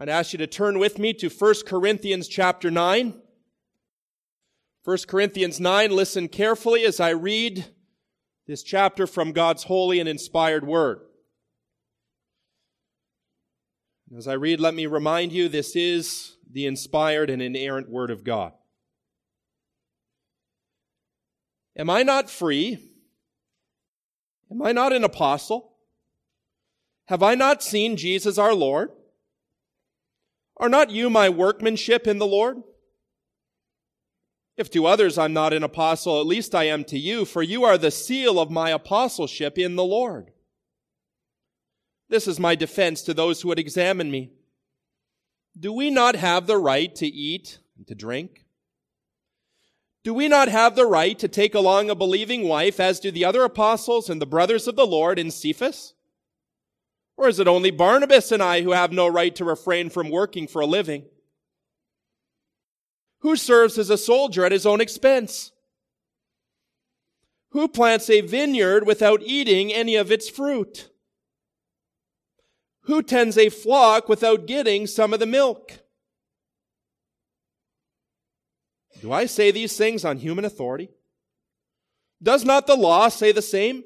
I'd ask you to turn with me to 1 Corinthians chapter 9. 1 Corinthians 9, listen carefully as I read this chapter from God's holy and inspired word. As I read, let me remind you this is the inspired and inerrant word of God. Am I not free? Am I not an apostle? Have I not seen Jesus our Lord? Are not you my workmanship in the Lord? If to others I'm not an apostle, at least I am to you, for you are the seal of my apostleship in the Lord. This is my defense to those who would examine me. Do we not have the right to eat and to drink? Do we not have the right to take along a believing wife, as do the other apostles and the brothers of the Lord in Cephas? Or is it only Barnabas and I who have no right to refrain from working for a living? Who serves as a soldier at his own expense? Who plants a vineyard without eating any of its fruit? Who tends a flock without getting some of the milk? Do I say these things on human authority? Does not the law say the same?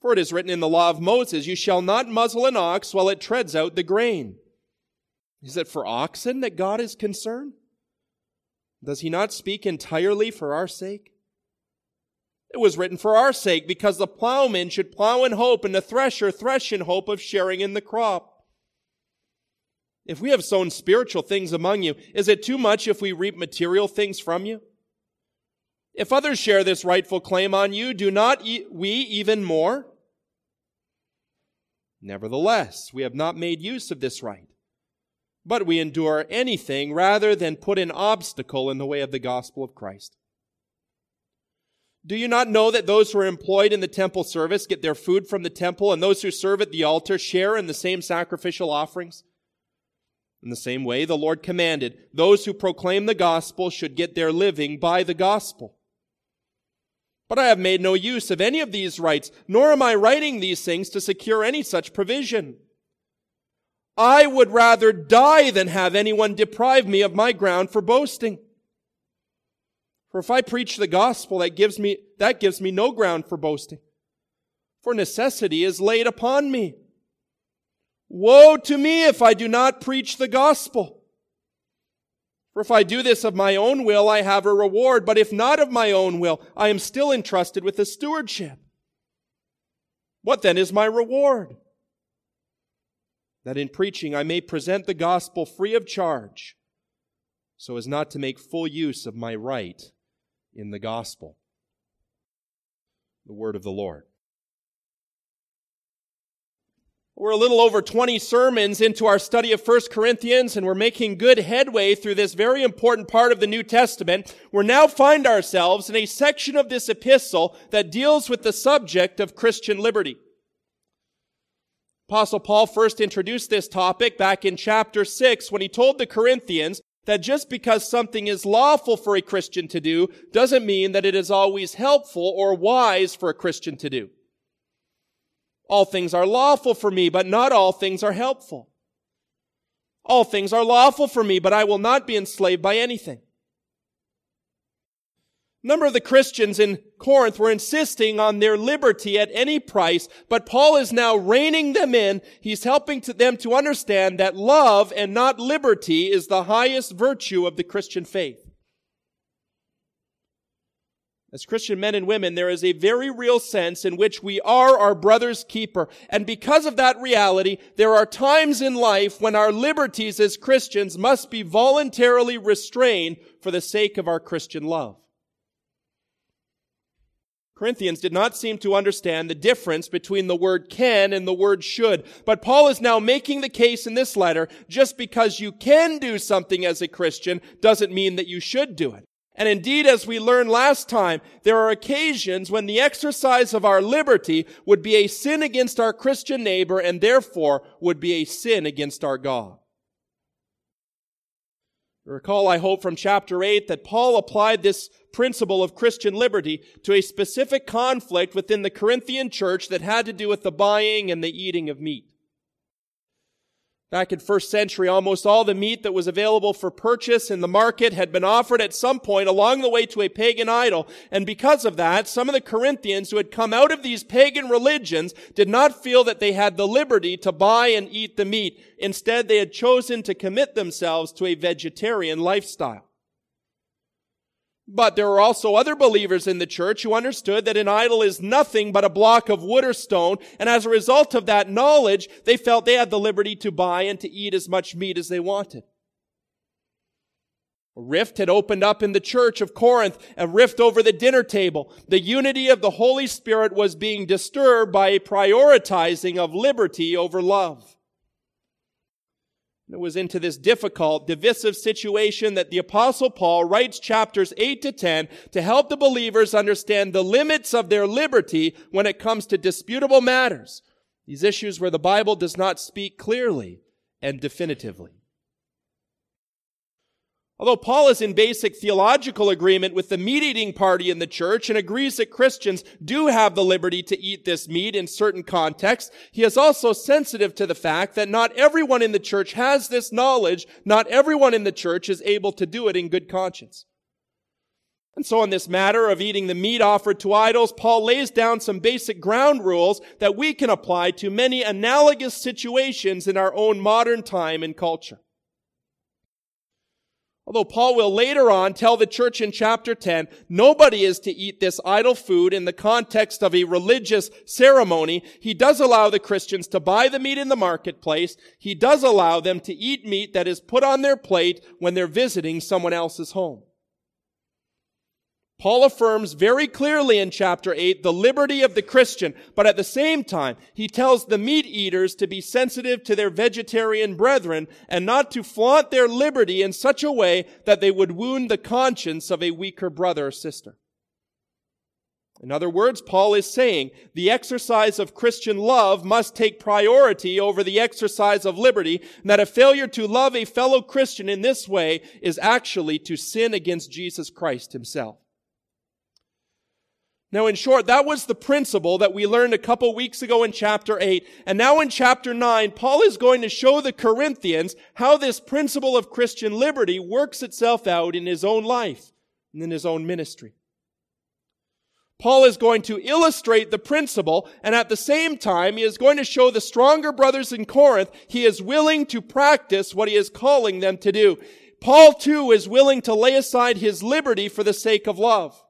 For it is written in the law of Moses, You shall not muzzle an ox while it treads out the grain. Is it for oxen that God is concerned? Does he not speak entirely for our sake? It was written for our sake, because the plowman should plow in hope and the thresher thresh in hope of sharing in the crop. If we have sown spiritual things among you, is it too much if we reap material things from you? If others share this rightful claim on you, do not we even more? Nevertheless, we have not made use of this right, but we endure anything rather than put an obstacle in the way of the gospel of Christ. Do you not know that those who are employed in the temple service get their food from the temple, and those who serve at the altar share in the same sacrificial offerings? In the same way, the Lord commanded those who proclaim the gospel should get their living by the gospel. But I have made no use of any of these rights, nor am I writing these things to secure any such provision. I would rather die than have anyone deprive me of my ground for boasting. For if I preach the gospel, that gives me, that gives me no ground for boasting. For necessity is laid upon me. Woe to me if I do not preach the gospel. For if I do this of my own will, I have a reward, but if not of my own will, I am still entrusted with the stewardship. What then is my reward? That in preaching I may present the gospel free of charge, so as not to make full use of my right in the gospel. The word of the Lord. We're a little over 20 sermons into our study of 1 Corinthians and we're making good headway through this very important part of the New Testament. We now find ourselves in a section of this epistle that deals with the subject of Christian liberty. Apostle Paul first introduced this topic back in chapter 6 when he told the Corinthians that just because something is lawful for a Christian to do doesn't mean that it is always helpful or wise for a Christian to do. All things are lawful for me, but not all things are helpful. All things are lawful for me, but I will not be enslaved by anything. A number of the Christians in Corinth were insisting on their liberty at any price, but Paul is now reining them in. He's helping to them to understand that love and not liberty is the highest virtue of the Christian faith. As Christian men and women, there is a very real sense in which we are our brother's keeper. And because of that reality, there are times in life when our liberties as Christians must be voluntarily restrained for the sake of our Christian love. Corinthians did not seem to understand the difference between the word can and the word should. But Paul is now making the case in this letter, just because you can do something as a Christian doesn't mean that you should do it. And indeed, as we learned last time, there are occasions when the exercise of our liberty would be a sin against our Christian neighbor and therefore would be a sin against our God. Recall, I hope, from chapter 8 that Paul applied this principle of Christian liberty to a specific conflict within the Corinthian church that had to do with the buying and the eating of meat. Back in first century, almost all the meat that was available for purchase in the market had been offered at some point along the way to a pagan idol. And because of that, some of the Corinthians who had come out of these pagan religions did not feel that they had the liberty to buy and eat the meat. Instead, they had chosen to commit themselves to a vegetarian lifestyle. But there were also other believers in the church who understood that an idol is nothing but a block of wood or stone, and as a result of that knowledge, they felt they had the liberty to buy and to eat as much meat as they wanted. A rift had opened up in the church of Corinth, a rift over the dinner table. The unity of the Holy Spirit was being disturbed by a prioritizing of liberty over love. It was into this difficult, divisive situation that the apostle Paul writes chapters 8 to 10 to help the believers understand the limits of their liberty when it comes to disputable matters. These issues where the Bible does not speak clearly and definitively. Although Paul is in basic theological agreement with the meat eating party in the church and agrees that Christians do have the liberty to eat this meat in certain contexts, he is also sensitive to the fact that not everyone in the church has this knowledge. Not everyone in the church is able to do it in good conscience. And so on this matter of eating the meat offered to idols, Paul lays down some basic ground rules that we can apply to many analogous situations in our own modern time and culture. Although Paul will later on tell the church in chapter 10, nobody is to eat this idol food in the context of a religious ceremony. He does allow the Christians to buy the meat in the marketplace. He does allow them to eat meat that is put on their plate when they're visiting someone else's home. Paul affirms very clearly in chapter 8 the liberty of the Christian, but at the same time, he tells the meat eaters to be sensitive to their vegetarian brethren and not to flaunt their liberty in such a way that they would wound the conscience of a weaker brother or sister. In other words, Paul is saying the exercise of Christian love must take priority over the exercise of liberty, and that a failure to love a fellow Christian in this way is actually to sin against Jesus Christ himself. Now, in short, that was the principle that we learned a couple weeks ago in chapter 8. And now in chapter 9, Paul is going to show the Corinthians how this principle of Christian liberty works itself out in his own life and in his own ministry. Paul is going to illustrate the principle, and at the same time, he is going to show the stronger brothers in Corinth he is willing to practice what he is calling them to do. Paul too is willing to lay aside his liberty for the sake of love.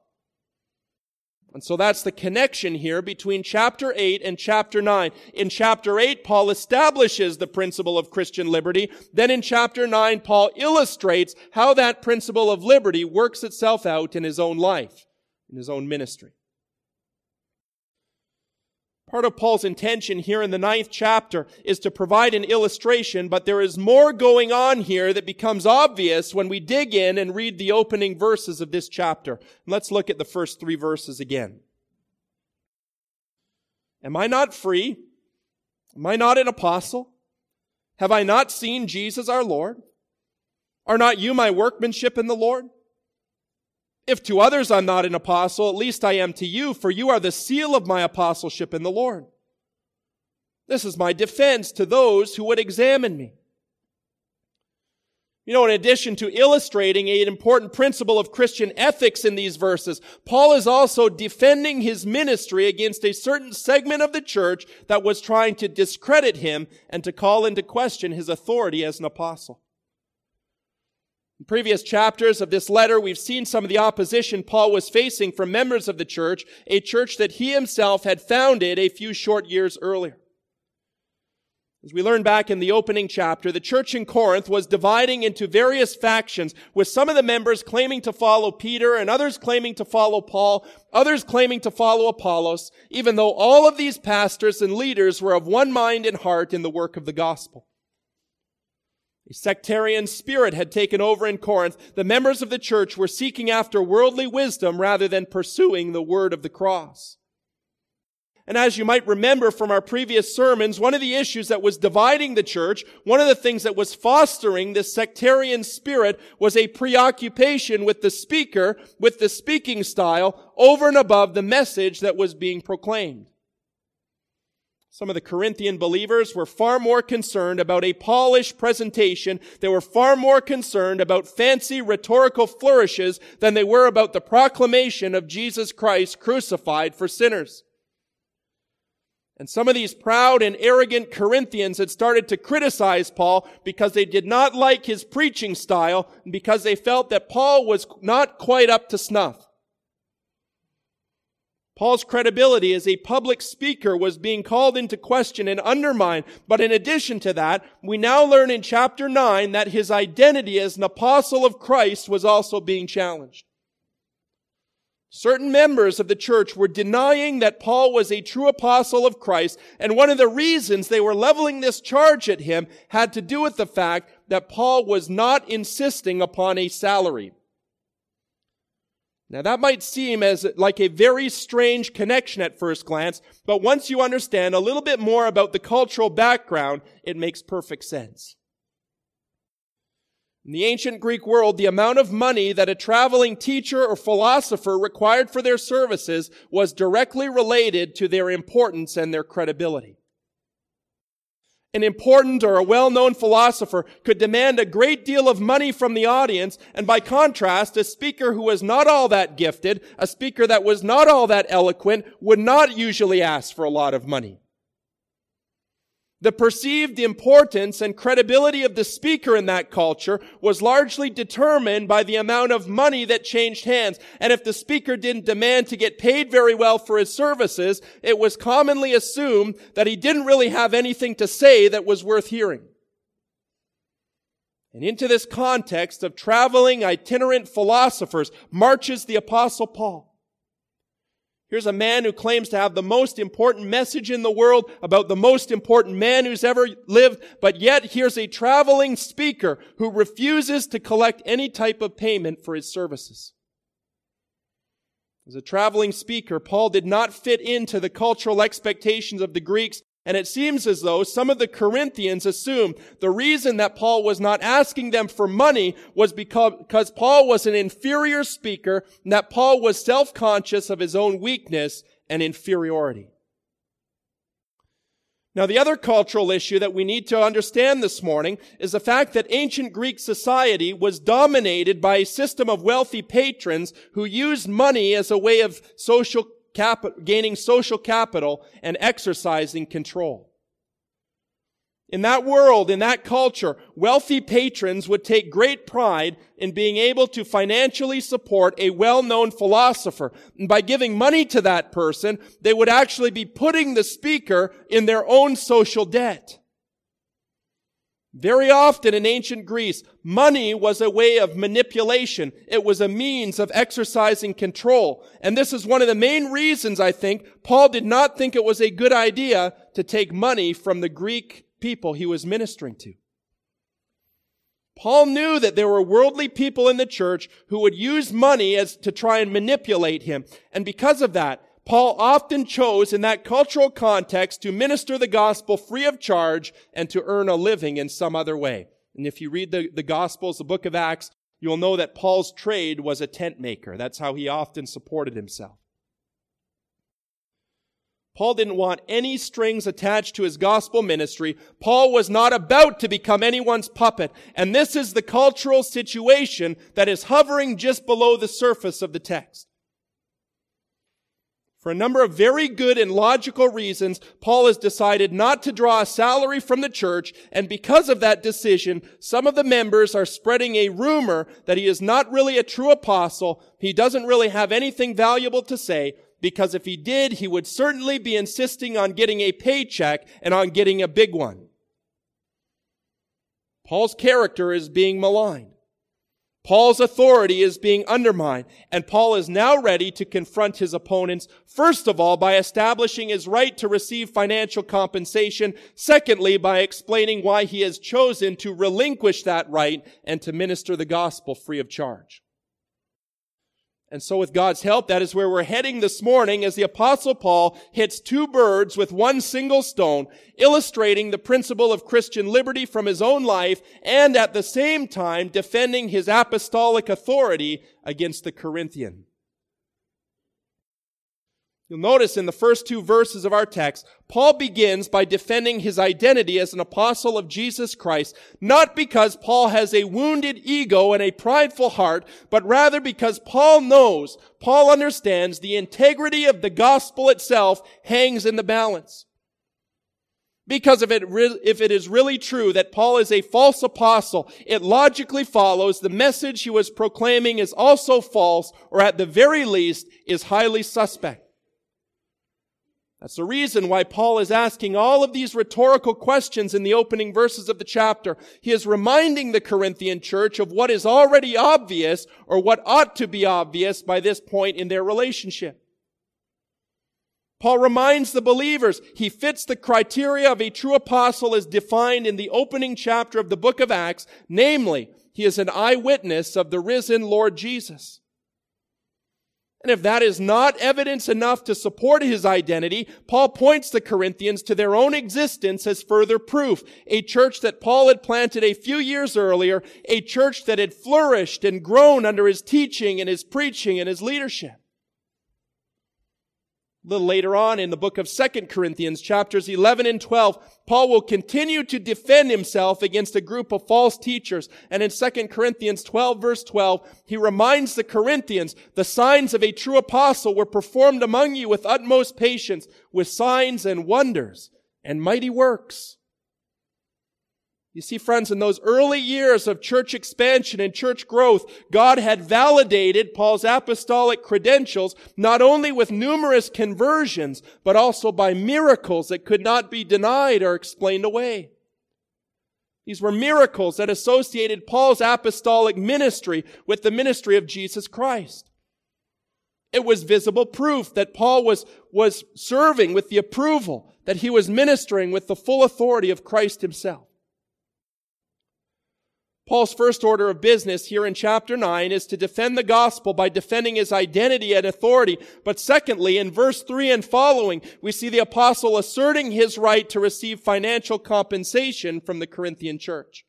And so that's the connection here between chapter 8 and chapter 9. In chapter 8, Paul establishes the principle of Christian liberty. Then in chapter 9, Paul illustrates how that principle of liberty works itself out in his own life, in his own ministry. Part of Paul's intention here in the ninth chapter is to provide an illustration, but there is more going on here that becomes obvious when we dig in and read the opening verses of this chapter. Let's look at the first three verses again. Am I not free? Am I not an apostle? Have I not seen Jesus our Lord? Are not you my workmanship in the Lord? If to others I'm not an apostle, at least I am to you, for you are the seal of my apostleship in the Lord. This is my defense to those who would examine me. You know, in addition to illustrating an important principle of Christian ethics in these verses, Paul is also defending his ministry against a certain segment of the church that was trying to discredit him and to call into question his authority as an apostle. In previous chapters of this letter, we've seen some of the opposition Paul was facing from members of the church, a church that he himself had founded a few short years earlier. As we learn back in the opening chapter, the church in Corinth was dividing into various factions, with some of the members claiming to follow Peter and others claiming to follow Paul, others claiming to follow Apollos, even though all of these pastors and leaders were of one mind and heart in the work of the gospel. A sectarian spirit had taken over in Corinth. The members of the church were seeking after worldly wisdom rather than pursuing the word of the cross. And as you might remember from our previous sermons, one of the issues that was dividing the church, one of the things that was fostering this sectarian spirit was a preoccupation with the speaker, with the speaking style, over and above the message that was being proclaimed. Some of the Corinthian believers were far more concerned about a polished presentation. They were far more concerned about fancy rhetorical flourishes than they were about the proclamation of Jesus Christ crucified for sinners. And some of these proud and arrogant Corinthians had started to criticize Paul because they did not like his preaching style and because they felt that Paul was not quite up to snuff. Paul's credibility as a public speaker was being called into question and undermined. But in addition to that, we now learn in chapter 9 that his identity as an apostle of Christ was also being challenged. Certain members of the church were denying that Paul was a true apostle of Christ, and one of the reasons they were leveling this charge at him had to do with the fact that Paul was not insisting upon a salary. Now that might seem as like a very strange connection at first glance, but once you understand a little bit more about the cultural background, it makes perfect sense. In the ancient Greek world, the amount of money that a traveling teacher or philosopher required for their services was directly related to their importance and their credibility. An important or a well-known philosopher could demand a great deal of money from the audience, and by contrast, a speaker who was not all that gifted, a speaker that was not all that eloquent, would not usually ask for a lot of money. The perceived importance and credibility of the speaker in that culture was largely determined by the amount of money that changed hands. And if the speaker didn't demand to get paid very well for his services, it was commonly assumed that he didn't really have anything to say that was worth hearing. And into this context of traveling itinerant philosophers marches the apostle Paul. Here's a man who claims to have the most important message in the world about the most important man who's ever lived, but yet here's a traveling speaker who refuses to collect any type of payment for his services. As a traveling speaker, Paul did not fit into the cultural expectations of the Greeks and it seems as though some of the Corinthians assumed the reason that Paul was not asking them for money was because, because Paul was an inferior speaker and that Paul was self-conscious of his own weakness and inferiority. Now, the other cultural issue that we need to understand this morning is the fact that ancient Greek society was dominated by a system of wealthy patrons who used money as a way of social gaining social capital and exercising control. In that world, in that culture, wealthy patrons would take great pride in being able to financially support a well-known philosopher. And by giving money to that person, they would actually be putting the speaker in their own social debt. Very often in ancient Greece, money was a way of manipulation. It was a means of exercising control. And this is one of the main reasons, I think, Paul did not think it was a good idea to take money from the Greek people he was ministering to. Paul knew that there were worldly people in the church who would use money as to try and manipulate him. And because of that, Paul often chose in that cultural context to minister the gospel free of charge and to earn a living in some other way. And if you read the, the gospels, the book of Acts, you'll know that Paul's trade was a tent maker. That's how he often supported himself. Paul didn't want any strings attached to his gospel ministry. Paul was not about to become anyone's puppet. And this is the cultural situation that is hovering just below the surface of the text. For a number of very good and logical reasons, Paul has decided not to draw a salary from the church, and because of that decision, some of the members are spreading a rumor that he is not really a true apostle, he doesn't really have anything valuable to say, because if he did, he would certainly be insisting on getting a paycheck and on getting a big one. Paul's character is being maligned. Paul's authority is being undermined, and Paul is now ready to confront his opponents, first of all, by establishing his right to receive financial compensation, secondly, by explaining why he has chosen to relinquish that right and to minister the gospel free of charge. And so with God's help, that is where we're heading this morning as the apostle Paul hits two birds with one single stone, illustrating the principle of Christian liberty from his own life and at the same time defending his apostolic authority against the Corinthian. You'll notice in the first two verses of our text, Paul begins by defending his identity as an apostle of Jesus Christ, not because Paul has a wounded ego and a prideful heart, but rather because Paul knows, Paul understands the integrity of the gospel itself hangs in the balance. Because if it, re- if it is really true that Paul is a false apostle, it logically follows the message he was proclaiming is also false, or at the very least, is highly suspect. That's the reason why Paul is asking all of these rhetorical questions in the opening verses of the chapter. He is reminding the Corinthian church of what is already obvious or what ought to be obvious by this point in their relationship. Paul reminds the believers he fits the criteria of a true apostle as defined in the opening chapter of the book of Acts, namely, he is an eyewitness of the risen Lord Jesus. And if that is not evidence enough to support his identity, Paul points the Corinthians to their own existence as further proof. A church that Paul had planted a few years earlier, a church that had flourished and grown under his teaching and his preaching and his leadership. A little later on in the book of Second Corinthians, chapters 11 and 12, Paul will continue to defend himself against a group of false teachers. And in Second Corinthians 12 verse 12, he reminds the Corinthians, the signs of a true apostle were performed among you with utmost patience, with signs and wonders and mighty works. You see, friends, in those early years of church expansion and church growth, God had validated Paul's apostolic credentials not only with numerous conversions, but also by miracles that could not be denied or explained away. These were miracles that associated Paul's apostolic ministry with the ministry of Jesus Christ. It was visible proof that Paul was, was serving with the approval, that he was ministering with the full authority of Christ himself. Paul's first order of business here in chapter 9 is to defend the gospel by defending his identity and authority. But secondly, in verse 3 and following, we see the apostle asserting his right to receive financial compensation from the Corinthian church.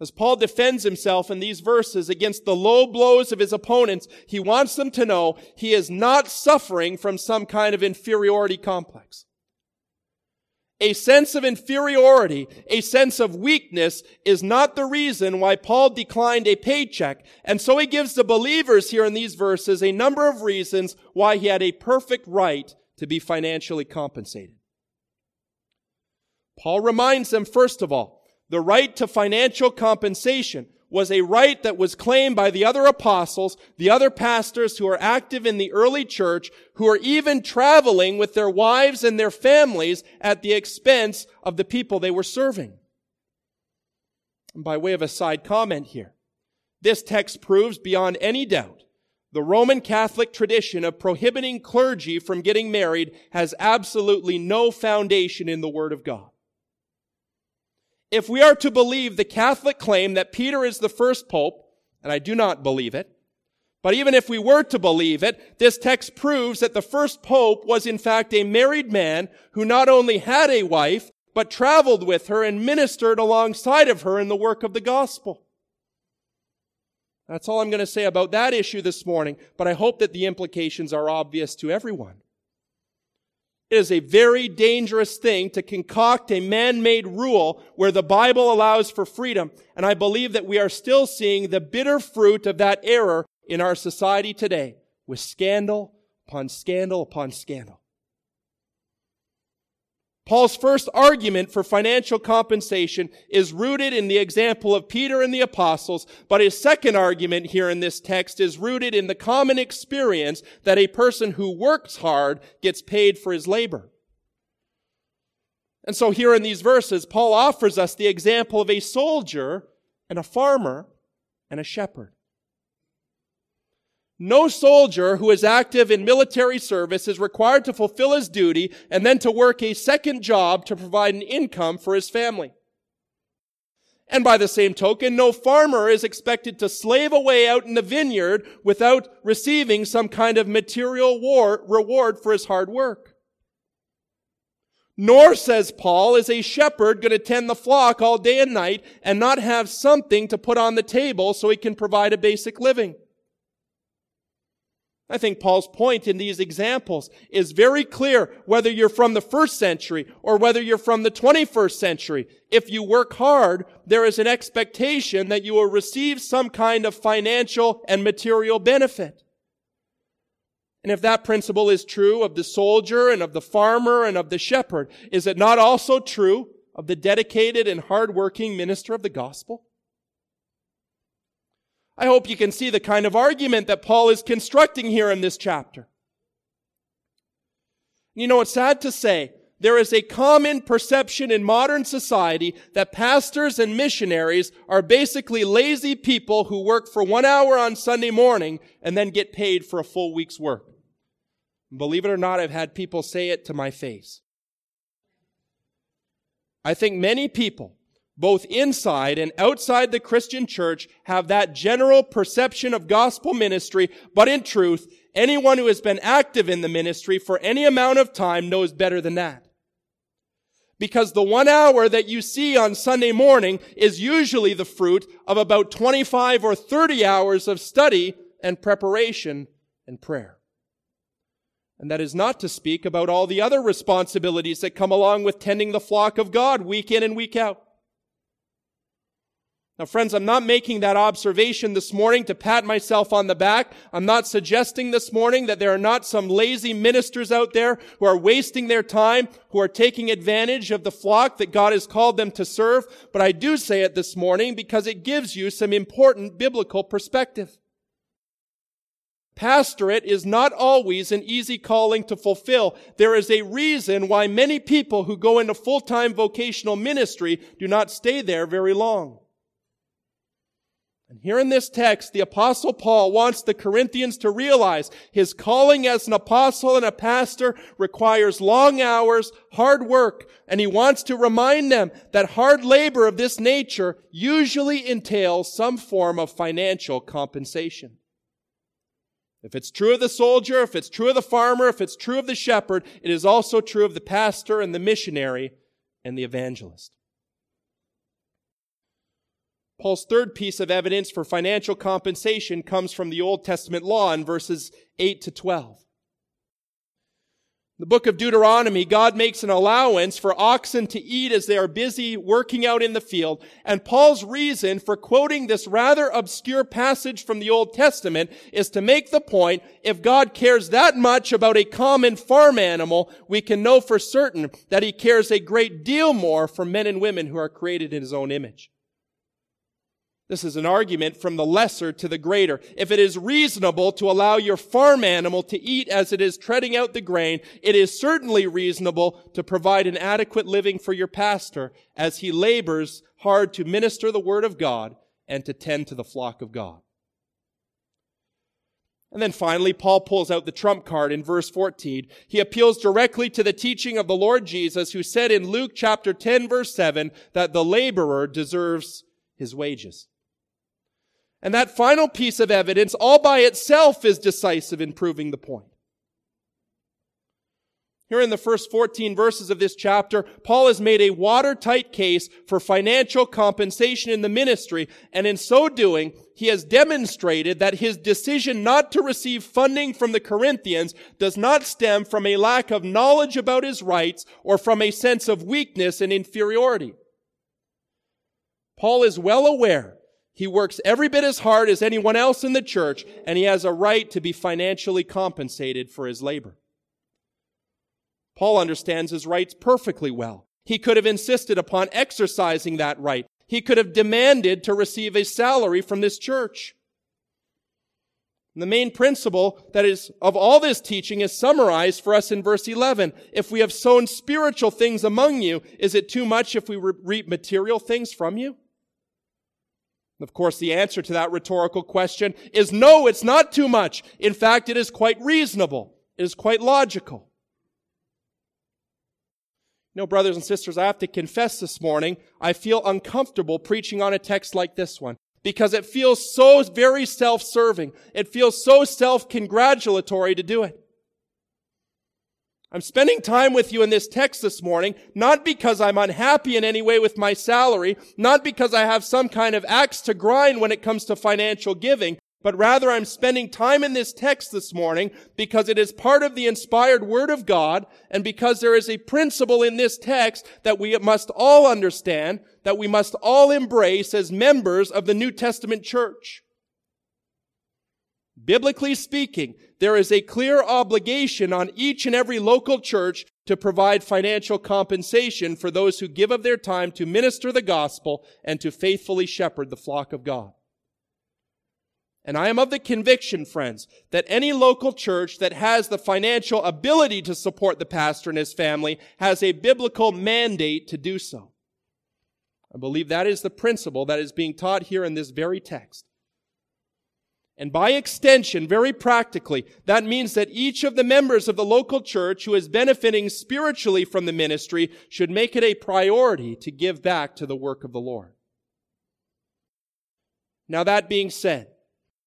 As Paul defends himself in these verses against the low blows of his opponents, he wants them to know he is not suffering from some kind of inferiority complex. A sense of inferiority, a sense of weakness is not the reason why Paul declined a paycheck. And so he gives the believers here in these verses a number of reasons why he had a perfect right to be financially compensated. Paul reminds them, first of all, the right to financial compensation was a right that was claimed by the other apostles, the other pastors who are active in the early church, who are even traveling with their wives and their families at the expense of the people they were serving. And by way of a side comment here, this text proves beyond any doubt the Roman Catholic tradition of prohibiting clergy from getting married has absolutely no foundation in the Word of God if we are to believe the Catholic claim that Peter is the first pope, and I do not believe it, but even if we were to believe it, this text proves that the first pope was in fact a married man who not only had a wife, but traveled with her and ministered alongside of her in the work of the gospel. That's all I'm going to say about that issue this morning, but I hope that the implications are obvious to everyone. It is a very dangerous thing to concoct a man-made rule where the Bible allows for freedom. And I believe that we are still seeing the bitter fruit of that error in our society today with scandal upon scandal upon scandal. Paul's first argument for financial compensation is rooted in the example of Peter and the apostles, but his second argument here in this text is rooted in the common experience that a person who works hard gets paid for his labor. And so here in these verses, Paul offers us the example of a soldier and a farmer and a shepherd. No soldier who is active in military service is required to fulfill his duty and then to work a second job to provide an income for his family. And by the same token, no farmer is expected to slave away out in the vineyard without receiving some kind of material war, reward for his hard work. Nor, says Paul, is a shepherd going to tend the flock all day and night and not have something to put on the table so he can provide a basic living. I think Paul's point in these examples is very clear whether you're from the first century or whether you're from the 21st century. If you work hard, there is an expectation that you will receive some kind of financial and material benefit. And if that principle is true of the soldier and of the farmer and of the shepherd, is it not also true of the dedicated and hardworking minister of the gospel? I hope you can see the kind of argument that Paul is constructing here in this chapter. You know, it's sad to say, there is a common perception in modern society that pastors and missionaries are basically lazy people who work for one hour on Sunday morning and then get paid for a full week's work. Believe it or not, I've had people say it to my face. I think many people both inside and outside the Christian church have that general perception of gospel ministry, but in truth, anyone who has been active in the ministry for any amount of time knows better than that. Because the one hour that you see on Sunday morning is usually the fruit of about 25 or 30 hours of study and preparation and prayer. And that is not to speak about all the other responsibilities that come along with tending the flock of God week in and week out. Now, friends, I'm not making that observation this morning to pat myself on the back. I'm not suggesting this morning that there are not some lazy ministers out there who are wasting their time, who are taking advantage of the flock that God has called them to serve. But I do say it this morning because it gives you some important biblical perspective. Pastorate is not always an easy calling to fulfill. There is a reason why many people who go into full-time vocational ministry do not stay there very long. And here in this text, the apostle Paul wants the Corinthians to realize his calling as an apostle and a pastor requires long hours, hard work, and he wants to remind them that hard labor of this nature usually entails some form of financial compensation. If it's true of the soldier, if it's true of the farmer, if it's true of the shepherd, it is also true of the pastor and the missionary and the evangelist. Paul's third piece of evidence for financial compensation comes from the Old Testament law in verses 8 to 12. The book of Deuteronomy, God makes an allowance for oxen to eat as they are busy working out in the field. And Paul's reason for quoting this rather obscure passage from the Old Testament is to make the point, if God cares that much about a common farm animal, we can know for certain that he cares a great deal more for men and women who are created in his own image. This is an argument from the lesser to the greater. If it is reasonable to allow your farm animal to eat as it is treading out the grain, it is certainly reasonable to provide an adequate living for your pastor as he labors hard to minister the word of God and to tend to the flock of God. And then finally, Paul pulls out the trump card in verse 14. He appeals directly to the teaching of the Lord Jesus, who said in Luke chapter 10 verse 7 that the laborer deserves his wages. And that final piece of evidence all by itself is decisive in proving the point. Here in the first 14 verses of this chapter, Paul has made a watertight case for financial compensation in the ministry, and in so doing, he has demonstrated that his decision not to receive funding from the Corinthians does not stem from a lack of knowledge about his rights or from a sense of weakness and inferiority. Paul is well aware he works every bit as hard as anyone else in the church, and he has a right to be financially compensated for his labor. Paul understands his rights perfectly well. He could have insisted upon exercising that right. He could have demanded to receive a salary from this church. The main principle that is of all this teaching is summarized for us in verse 11. If we have sown spiritual things among you, is it too much if we reap material things from you? Of course, the answer to that rhetorical question is no, it's not too much. In fact, it is quite reasonable. It is quite logical. You know, brothers and sisters, I have to confess this morning, I feel uncomfortable preaching on a text like this one because it feels so very self-serving. It feels so self-congratulatory to do it. I'm spending time with you in this text this morning, not because I'm unhappy in any way with my salary, not because I have some kind of axe to grind when it comes to financial giving, but rather I'm spending time in this text this morning because it is part of the inspired Word of God and because there is a principle in this text that we must all understand, that we must all embrace as members of the New Testament church. Biblically speaking, there is a clear obligation on each and every local church to provide financial compensation for those who give of their time to minister the gospel and to faithfully shepherd the flock of God. And I am of the conviction, friends, that any local church that has the financial ability to support the pastor and his family has a biblical mandate to do so. I believe that is the principle that is being taught here in this very text. And by extension, very practically, that means that each of the members of the local church who is benefiting spiritually from the ministry should make it a priority to give back to the work of the Lord. Now that being said,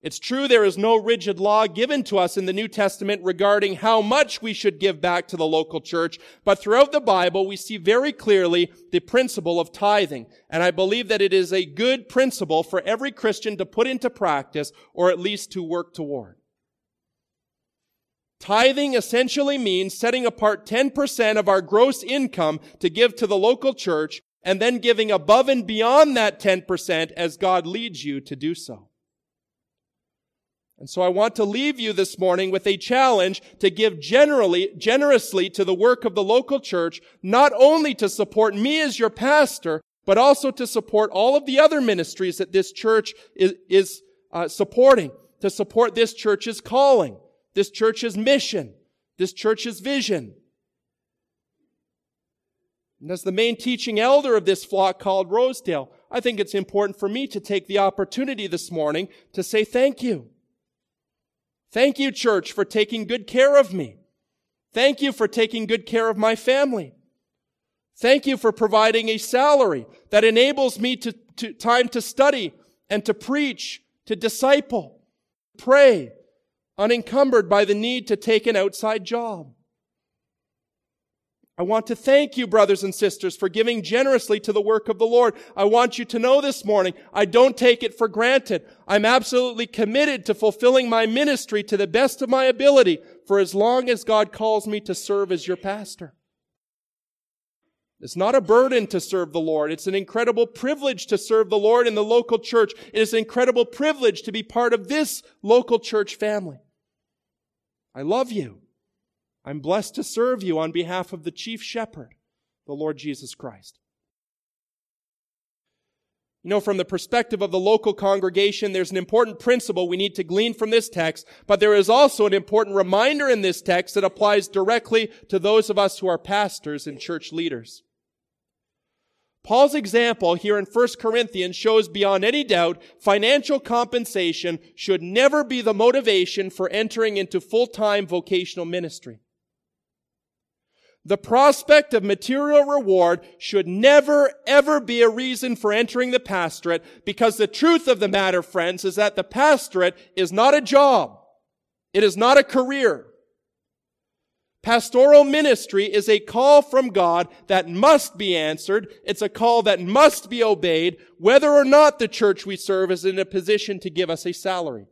it's true there is no rigid law given to us in the New Testament regarding how much we should give back to the local church, but throughout the Bible we see very clearly the principle of tithing. And I believe that it is a good principle for every Christian to put into practice or at least to work toward. Tithing essentially means setting apart 10% of our gross income to give to the local church and then giving above and beyond that 10% as God leads you to do so. And so I want to leave you this morning with a challenge to give generally, generously to the work of the local church, not only to support me as your pastor, but also to support all of the other ministries that this church is, is uh, supporting, to support this church's calling, this church's mission, this church's vision. And as the main teaching elder of this flock called Rosedale, I think it's important for me to take the opportunity this morning to say thank you. Thank you, church, for taking good care of me. Thank you for taking good care of my family. Thank you for providing a salary that enables me to, to time to study and to preach, to disciple, pray, unencumbered by the need to take an outside job. I want to thank you, brothers and sisters, for giving generously to the work of the Lord. I want you to know this morning, I don't take it for granted. I'm absolutely committed to fulfilling my ministry to the best of my ability for as long as God calls me to serve as your pastor. It's not a burden to serve the Lord. It's an incredible privilege to serve the Lord in the local church. It is an incredible privilege to be part of this local church family. I love you. I'm blessed to serve you on behalf of the chief shepherd, the Lord Jesus Christ. You know, from the perspective of the local congregation, there's an important principle we need to glean from this text, but there is also an important reminder in this text that applies directly to those of us who are pastors and church leaders. Paul's example here in 1 Corinthians shows beyond any doubt financial compensation should never be the motivation for entering into full-time vocational ministry. The prospect of material reward should never, ever be a reason for entering the pastorate because the truth of the matter, friends, is that the pastorate is not a job. It is not a career. Pastoral ministry is a call from God that must be answered. It's a call that must be obeyed, whether or not the church we serve is in a position to give us a salary.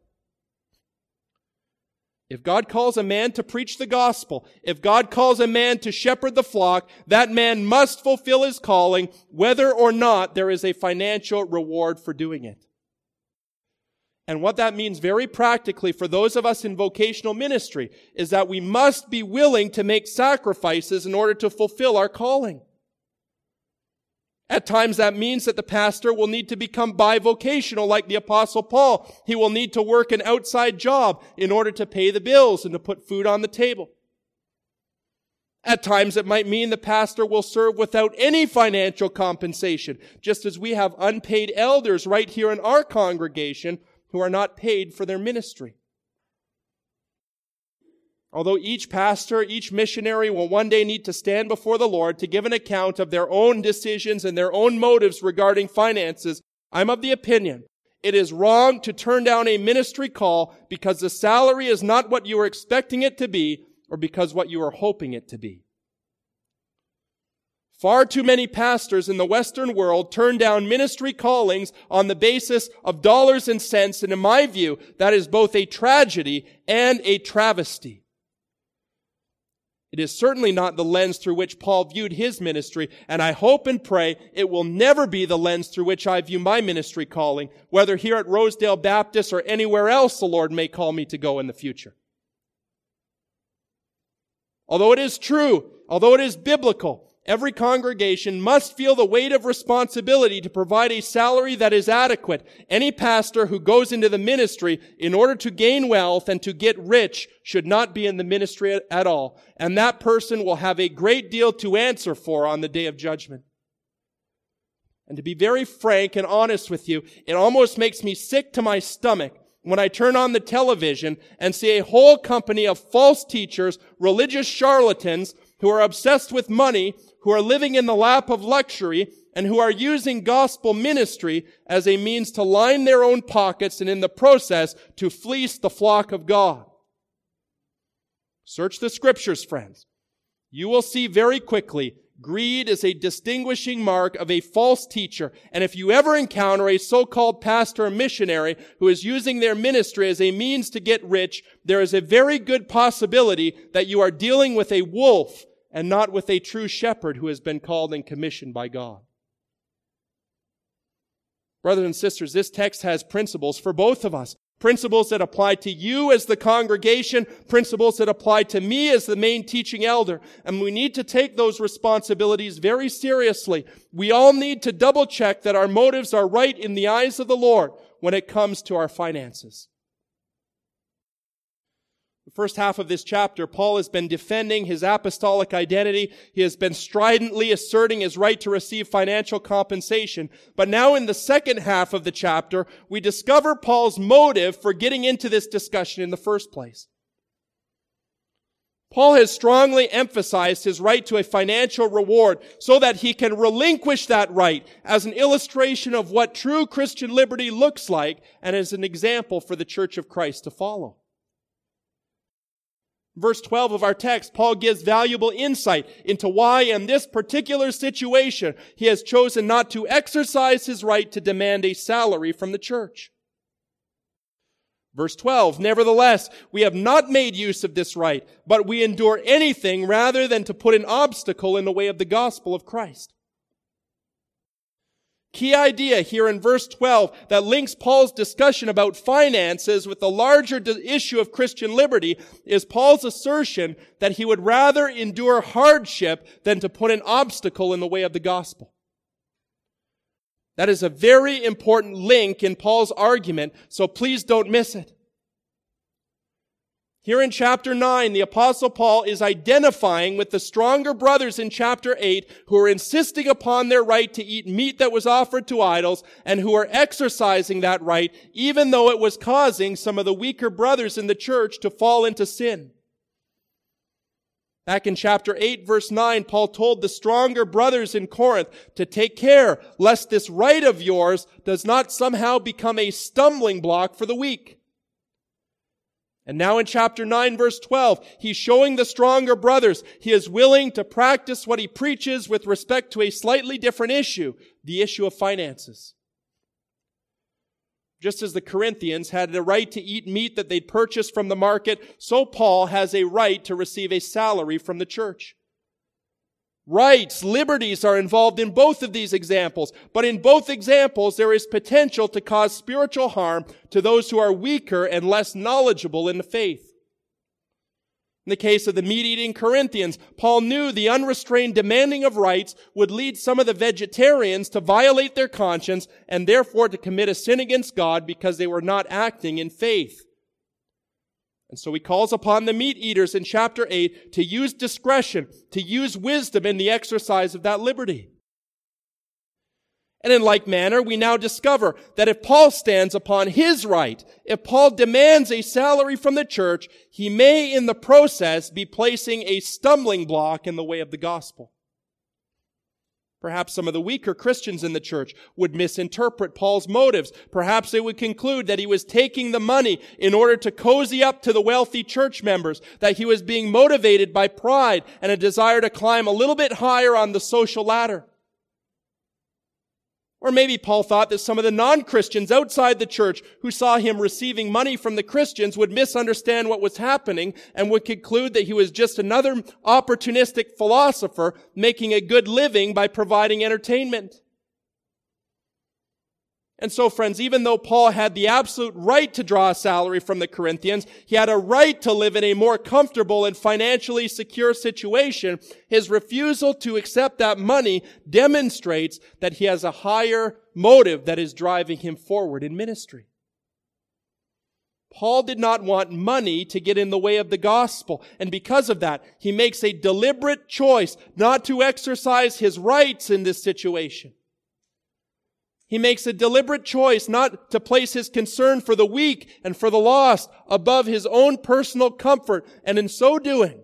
If God calls a man to preach the gospel, if God calls a man to shepherd the flock, that man must fulfill his calling, whether or not there is a financial reward for doing it. And what that means very practically for those of us in vocational ministry is that we must be willing to make sacrifices in order to fulfill our calling. At times that means that the pastor will need to become bivocational like the apostle Paul. He will need to work an outside job in order to pay the bills and to put food on the table. At times it might mean the pastor will serve without any financial compensation, just as we have unpaid elders right here in our congregation who are not paid for their ministry. Although each pastor, each missionary will one day need to stand before the Lord to give an account of their own decisions and their own motives regarding finances, I'm of the opinion it is wrong to turn down a ministry call because the salary is not what you were expecting it to be or because what you are hoping it to be. Far too many pastors in the Western world turn down ministry callings on the basis of dollars and cents, and in my view, that is both a tragedy and a travesty. It is certainly not the lens through which Paul viewed his ministry, and I hope and pray it will never be the lens through which I view my ministry calling, whether here at Rosedale Baptist or anywhere else the Lord may call me to go in the future. Although it is true, although it is biblical, Every congregation must feel the weight of responsibility to provide a salary that is adequate. Any pastor who goes into the ministry in order to gain wealth and to get rich should not be in the ministry at all. And that person will have a great deal to answer for on the day of judgment. And to be very frank and honest with you, it almost makes me sick to my stomach when I turn on the television and see a whole company of false teachers, religious charlatans, who are obsessed with money, who are living in the lap of luxury and who are using gospel ministry as a means to line their own pockets and in the process to fleece the flock of God. Search the scriptures, friends. You will see very quickly greed is a distinguishing mark of a false teacher. And if you ever encounter a so-called pastor or missionary who is using their ministry as a means to get rich, there is a very good possibility that you are dealing with a wolf and not with a true shepherd who has been called and commissioned by God. Brothers and sisters, this text has principles for both of us. Principles that apply to you as the congregation, principles that apply to me as the main teaching elder. And we need to take those responsibilities very seriously. We all need to double check that our motives are right in the eyes of the Lord when it comes to our finances first half of this chapter, Paul has been defending his apostolic identity. He has been stridently asserting his right to receive financial compensation. But now in the second half of the chapter, we discover Paul's motive for getting into this discussion in the first place. Paul has strongly emphasized his right to a financial reward so that he can relinquish that right as an illustration of what true Christian liberty looks like and as an example for the church of Christ to follow verse 12 of our text, Paul gives valuable insight into why in this particular situation he has chosen not to exercise his right to demand a salary from the church. Verse 12, nevertheless, we have not made use of this right, but we endure anything rather than to put an obstacle in the way of the gospel of Christ. Key idea here in verse 12 that links Paul's discussion about finances with the larger issue of Christian liberty is Paul's assertion that he would rather endure hardship than to put an obstacle in the way of the gospel. That is a very important link in Paul's argument, so please don't miss it. Here in chapter 9, the apostle Paul is identifying with the stronger brothers in chapter 8 who are insisting upon their right to eat meat that was offered to idols and who are exercising that right even though it was causing some of the weaker brothers in the church to fall into sin. Back in chapter 8 verse 9, Paul told the stronger brothers in Corinth to take care lest this right of yours does not somehow become a stumbling block for the weak. And now in chapter 9 verse 12, he's showing the stronger brothers he is willing to practice what he preaches with respect to a slightly different issue, the issue of finances. Just as the Corinthians had a right to eat meat that they'd purchased from the market, so Paul has a right to receive a salary from the church. Rights, liberties are involved in both of these examples, but in both examples there is potential to cause spiritual harm to those who are weaker and less knowledgeable in the faith. In the case of the meat-eating Corinthians, Paul knew the unrestrained demanding of rights would lead some of the vegetarians to violate their conscience and therefore to commit a sin against God because they were not acting in faith. And so he calls upon the meat eaters in chapter 8 to use discretion, to use wisdom in the exercise of that liberty. And in like manner, we now discover that if Paul stands upon his right, if Paul demands a salary from the church, he may in the process be placing a stumbling block in the way of the gospel. Perhaps some of the weaker Christians in the church would misinterpret Paul's motives. Perhaps they would conclude that he was taking the money in order to cozy up to the wealthy church members, that he was being motivated by pride and a desire to climb a little bit higher on the social ladder. Or maybe Paul thought that some of the non-Christians outside the church who saw him receiving money from the Christians would misunderstand what was happening and would conclude that he was just another opportunistic philosopher making a good living by providing entertainment. And so, friends, even though Paul had the absolute right to draw a salary from the Corinthians, he had a right to live in a more comfortable and financially secure situation. His refusal to accept that money demonstrates that he has a higher motive that is driving him forward in ministry. Paul did not want money to get in the way of the gospel. And because of that, he makes a deliberate choice not to exercise his rights in this situation. He makes a deliberate choice not to place his concern for the weak and for the lost above his own personal comfort. And in so doing,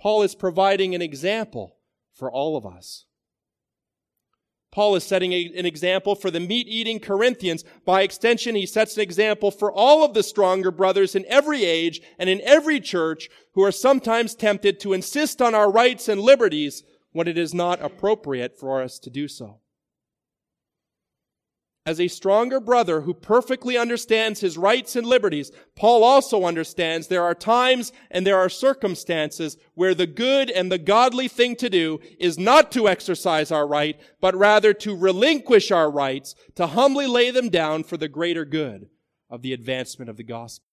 Paul is providing an example for all of us. Paul is setting a, an example for the meat eating Corinthians. By extension, he sets an example for all of the stronger brothers in every age and in every church who are sometimes tempted to insist on our rights and liberties when it is not appropriate for us to do so. As a stronger brother who perfectly understands his rights and liberties, Paul also understands there are times and there are circumstances where the good and the godly thing to do is not to exercise our right, but rather to relinquish our rights, to humbly lay them down for the greater good of the advancement of the gospel.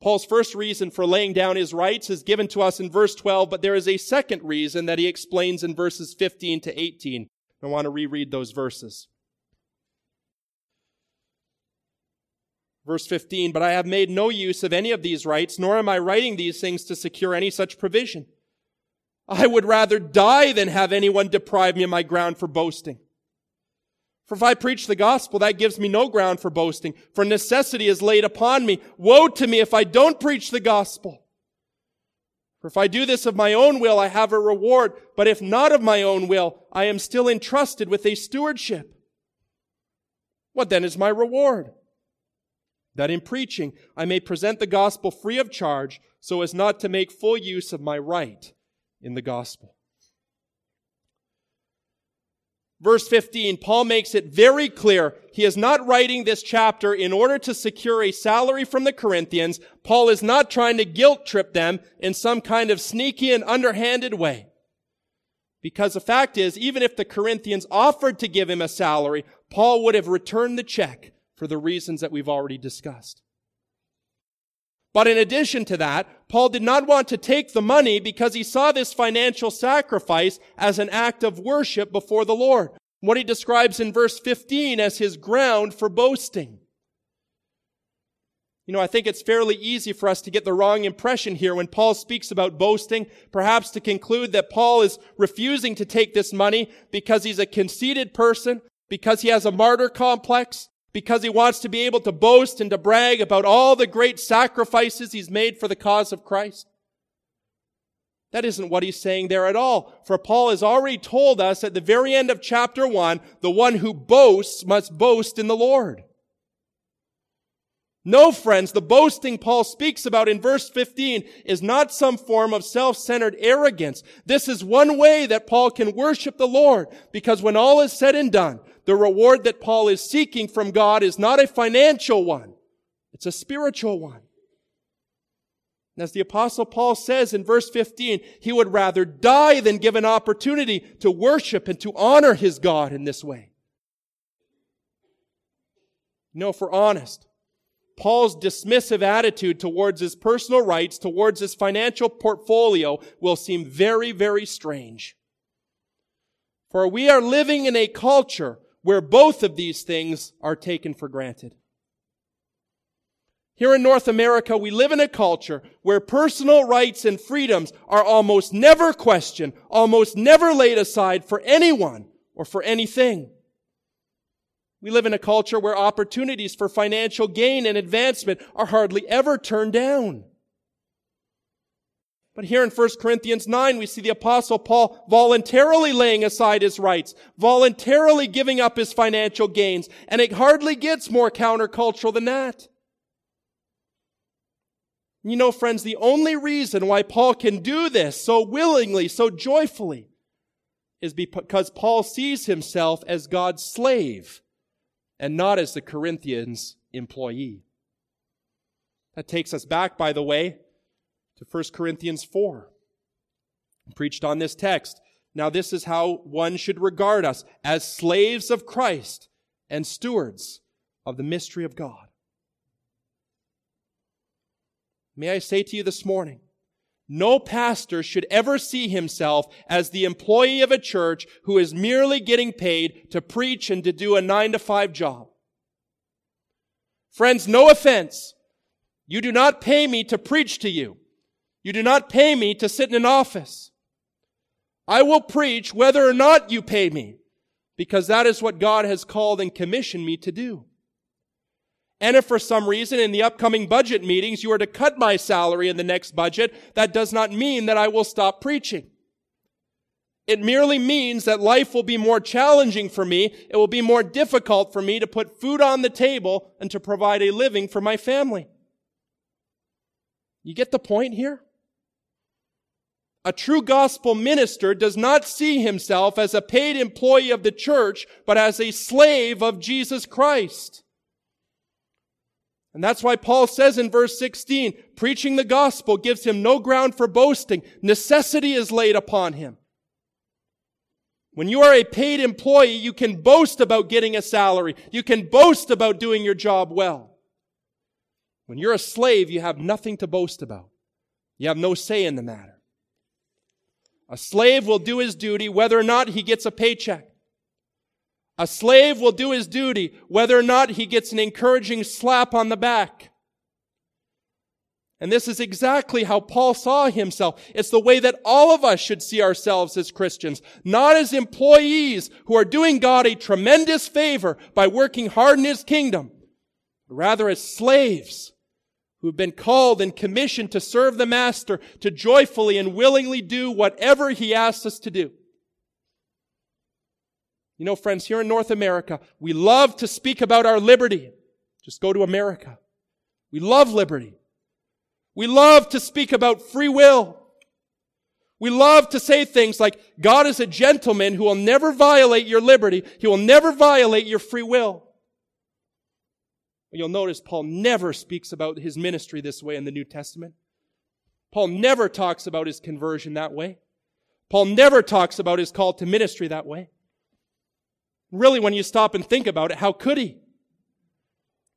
Paul's first reason for laying down his rights is given to us in verse 12, but there is a second reason that he explains in verses 15 to 18. I want to reread those verses. Verse 15, but I have made no use of any of these rights, nor am I writing these things to secure any such provision. I would rather die than have anyone deprive me of my ground for boasting. For if I preach the gospel, that gives me no ground for boasting, for necessity is laid upon me. Woe to me if I don't preach the gospel. For if I do this of my own will, I have a reward. But if not of my own will, I am still entrusted with a stewardship. What then is my reward? That in preaching I may present the gospel free of charge so as not to make full use of my right in the gospel. Verse 15, Paul makes it very clear he is not writing this chapter in order to secure a salary from the Corinthians. Paul is not trying to guilt trip them in some kind of sneaky and underhanded way. Because the fact is, even if the Corinthians offered to give him a salary, Paul would have returned the check for the reasons that we've already discussed. But in addition to that, Paul did not want to take the money because he saw this financial sacrifice as an act of worship before the Lord. What he describes in verse 15 as his ground for boasting. You know, I think it's fairly easy for us to get the wrong impression here when Paul speaks about boasting, perhaps to conclude that Paul is refusing to take this money because he's a conceited person, because he has a martyr complex, because he wants to be able to boast and to brag about all the great sacrifices he's made for the cause of Christ. That isn't what he's saying there at all. For Paul has already told us at the very end of chapter one, the one who boasts must boast in the Lord. No, friends, the boasting Paul speaks about in verse 15 is not some form of self-centered arrogance. This is one way that Paul can worship the Lord, because when all is said and done, the reward that Paul is seeking from God is not a financial one. It's a spiritual one. And as the apostle Paul says in verse 15, he would rather die than give an opportunity to worship and to honor his God in this way. No, we're honest, Paul's dismissive attitude towards his personal rights, towards his financial portfolio will seem very, very strange. For we are living in a culture where both of these things are taken for granted. Here in North America, we live in a culture where personal rights and freedoms are almost never questioned, almost never laid aside for anyone or for anything. We live in a culture where opportunities for financial gain and advancement are hardly ever turned down. But here in 1 Corinthians 9, we see the apostle Paul voluntarily laying aside his rights, voluntarily giving up his financial gains, and it hardly gets more countercultural than that. You know, friends, the only reason why Paul can do this so willingly, so joyfully, is because Paul sees himself as God's slave and not as the Corinthians' employee. That takes us back, by the way, to 1 Corinthians 4. I preached on this text. Now, this is how one should regard us as slaves of Christ and stewards of the mystery of God. May I say to you this morning, no pastor should ever see himself as the employee of a church who is merely getting paid to preach and to do a nine to five job. Friends, no offense. You do not pay me to preach to you. You do not pay me to sit in an office. I will preach whether or not you pay me, because that is what God has called and commissioned me to do. And if for some reason in the upcoming budget meetings you are to cut my salary in the next budget, that does not mean that I will stop preaching. It merely means that life will be more challenging for me. It will be more difficult for me to put food on the table and to provide a living for my family. You get the point here? A true gospel minister does not see himself as a paid employee of the church, but as a slave of Jesus Christ. And that's why Paul says in verse 16, preaching the gospel gives him no ground for boasting. Necessity is laid upon him. When you are a paid employee, you can boast about getting a salary. You can boast about doing your job well. When you're a slave, you have nothing to boast about. You have no say in the matter. A slave will do his duty whether or not he gets a paycheck. A slave will do his duty whether or not he gets an encouraging slap on the back. And this is exactly how Paul saw himself. It's the way that all of us should see ourselves as Christians. Not as employees who are doing God a tremendous favor by working hard in his kingdom, but rather as slaves who have been called and commissioned to serve the master, to joyfully and willingly do whatever he asks us to do. You know, friends, here in North America, we love to speak about our liberty. Just go to America. We love liberty. We love to speak about free will. We love to say things like, God is a gentleman who will never violate your liberty. He will never violate your free will. You'll notice Paul never speaks about his ministry this way in the New Testament. Paul never talks about his conversion that way. Paul never talks about his call to ministry that way. Really, when you stop and think about it, how could he?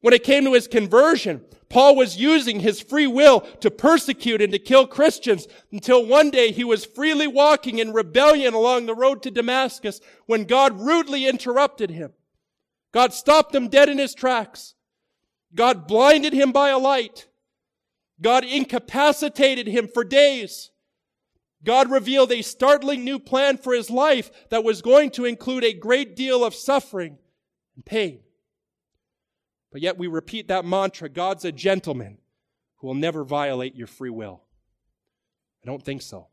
When it came to his conversion, Paul was using his free will to persecute and to kill Christians until one day he was freely walking in rebellion along the road to Damascus when God rudely interrupted him. God stopped him dead in his tracks. God blinded him by a light. God incapacitated him for days. God revealed a startling new plan for his life that was going to include a great deal of suffering and pain. But yet we repeat that mantra God's a gentleman who will never violate your free will. I don't think so.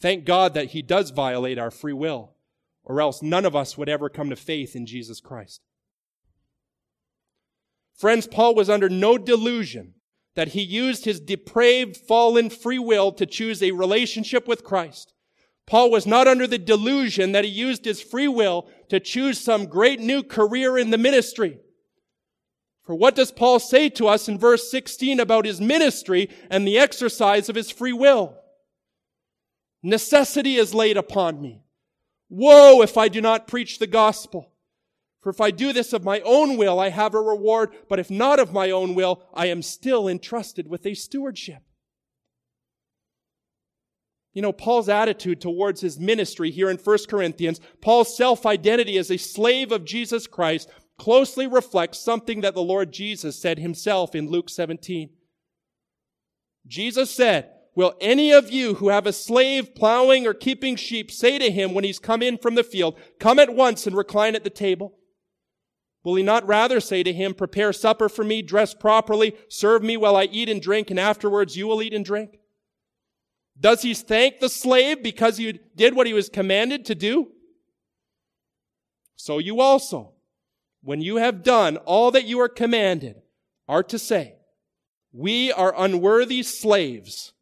Thank God that he does violate our free will, or else none of us would ever come to faith in Jesus Christ. Friends, Paul was under no delusion that he used his depraved, fallen free will to choose a relationship with Christ. Paul was not under the delusion that he used his free will to choose some great new career in the ministry. For what does Paul say to us in verse 16 about his ministry and the exercise of his free will? Necessity is laid upon me. Woe if I do not preach the gospel. For if I do this of my own will, I have a reward, but if not of my own will, I am still entrusted with a stewardship. You know, Paul's attitude towards his ministry here in 1 Corinthians, Paul's self-identity as a slave of Jesus Christ closely reflects something that the Lord Jesus said himself in Luke 17. Jesus said, Will any of you who have a slave plowing or keeping sheep say to him when he's come in from the field, Come at once and recline at the table? Will he not rather say to him, prepare supper for me, dress properly, serve me while I eat and drink, and afterwards you will eat and drink? Does he thank the slave because he did what he was commanded to do? So you also, when you have done all that you are commanded, are to say, we are unworthy slaves,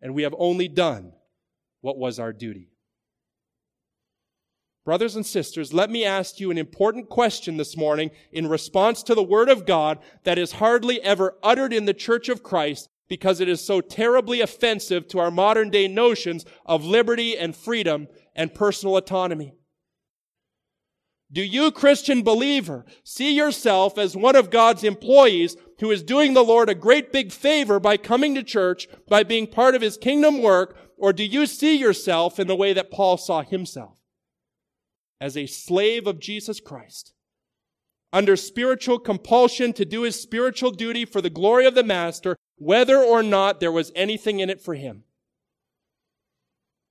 and we have only done what was our duty. Brothers and sisters, let me ask you an important question this morning in response to the Word of God that is hardly ever uttered in the Church of Christ because it is so terribly offensive to our modern day notions of liberty and freedom and personal autonomy. Do you, Christian believer, see yourself as one of God's employees who is doing the Lord a great big favor by coming to church, by being part of his kingdom work, or do you see yourself in the way that Paul saw himself? As a slave of Jesus Christ, under spiritual compulsion to do his spiritual duty for the glory of the Master, whether or not there was anything in it for him.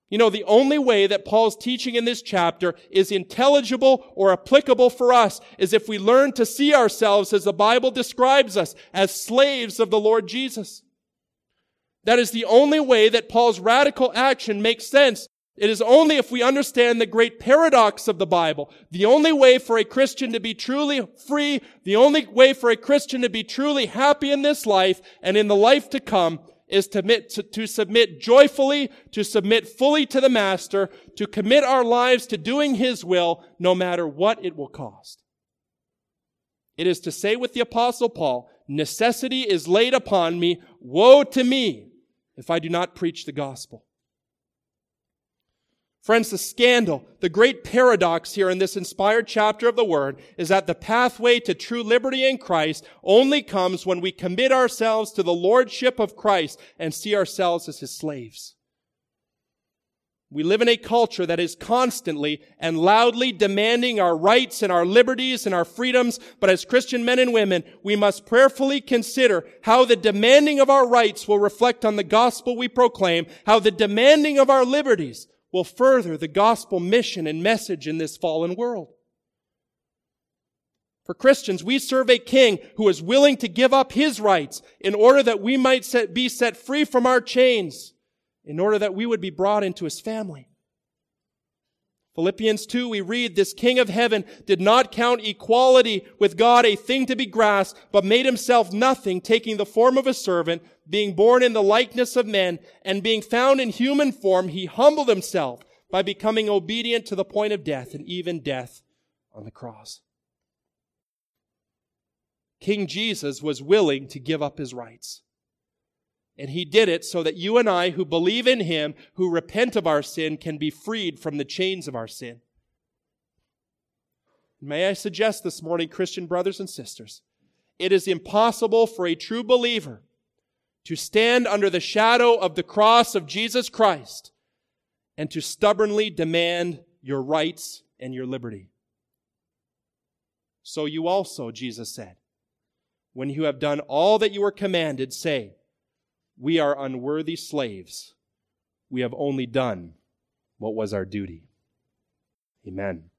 You know, the only way that Paul's teaching in this chapter is intelligible or applicable for us is if we learn to see ourselves as the Bible describes us, as slaves of the Lord Jesus. That is the only way that Paul's radical action makes sense. It is only if we understand the great paradox of the Bible. The only way for a Christian to be truly free, the only way for a Christian to be truly happy in this life and in the life to come is to, admit, to, to submit joyfully, to submit fully to the Master, to commit our lives to doing His will, no matter what it will cost. It is to say with the Apostle Paul, necessity is laid upon me, woe to me if I do not preach the gospel. Friends, the scandal, the great paradox here in this inspired chapter of the Word is that the pathway to true liberty in Christ only comes when we commit ourselves to the Lordship of Christ and see ourselves as His slaves. We live in a culture that is constantly and loudly demanding our rights and our liberties and our freedoms, but as Christian men and women, we must prayerfully consider how the demanding of our rights will reflect on the gospel we proclaim, how the demanding of our liberties will further the gospel mission and message in this fallen world. For Christians, we serve a king who is willing to give up his rights in order that we might set, be set free from our chains, in order that we would be brought into his family. Philippians 2, we read, This King of heaven did not count equality with God a thing to be grasped, but made himself nothing, taking the form of a servant, being born in the likeness of men, and being found in human form, he humbled himself by becoming obedient to the point of death, and even death on the cross. King Jesus was willing to give up his rights. And he did it so that you and I, who believe in him, who repent of our sin, can be freed from the chains of our sin. May I suggest this morning, Christian brothers and sisters, it is impossible for a true believer to stand under the shadow of the cross of Jesus Christ and to stubbornly demand your rights and your liberty. So you also, Jesus said, when you have done all that you were commanded, say, we are unworthy slaves. We have only done what was our duty. Amen.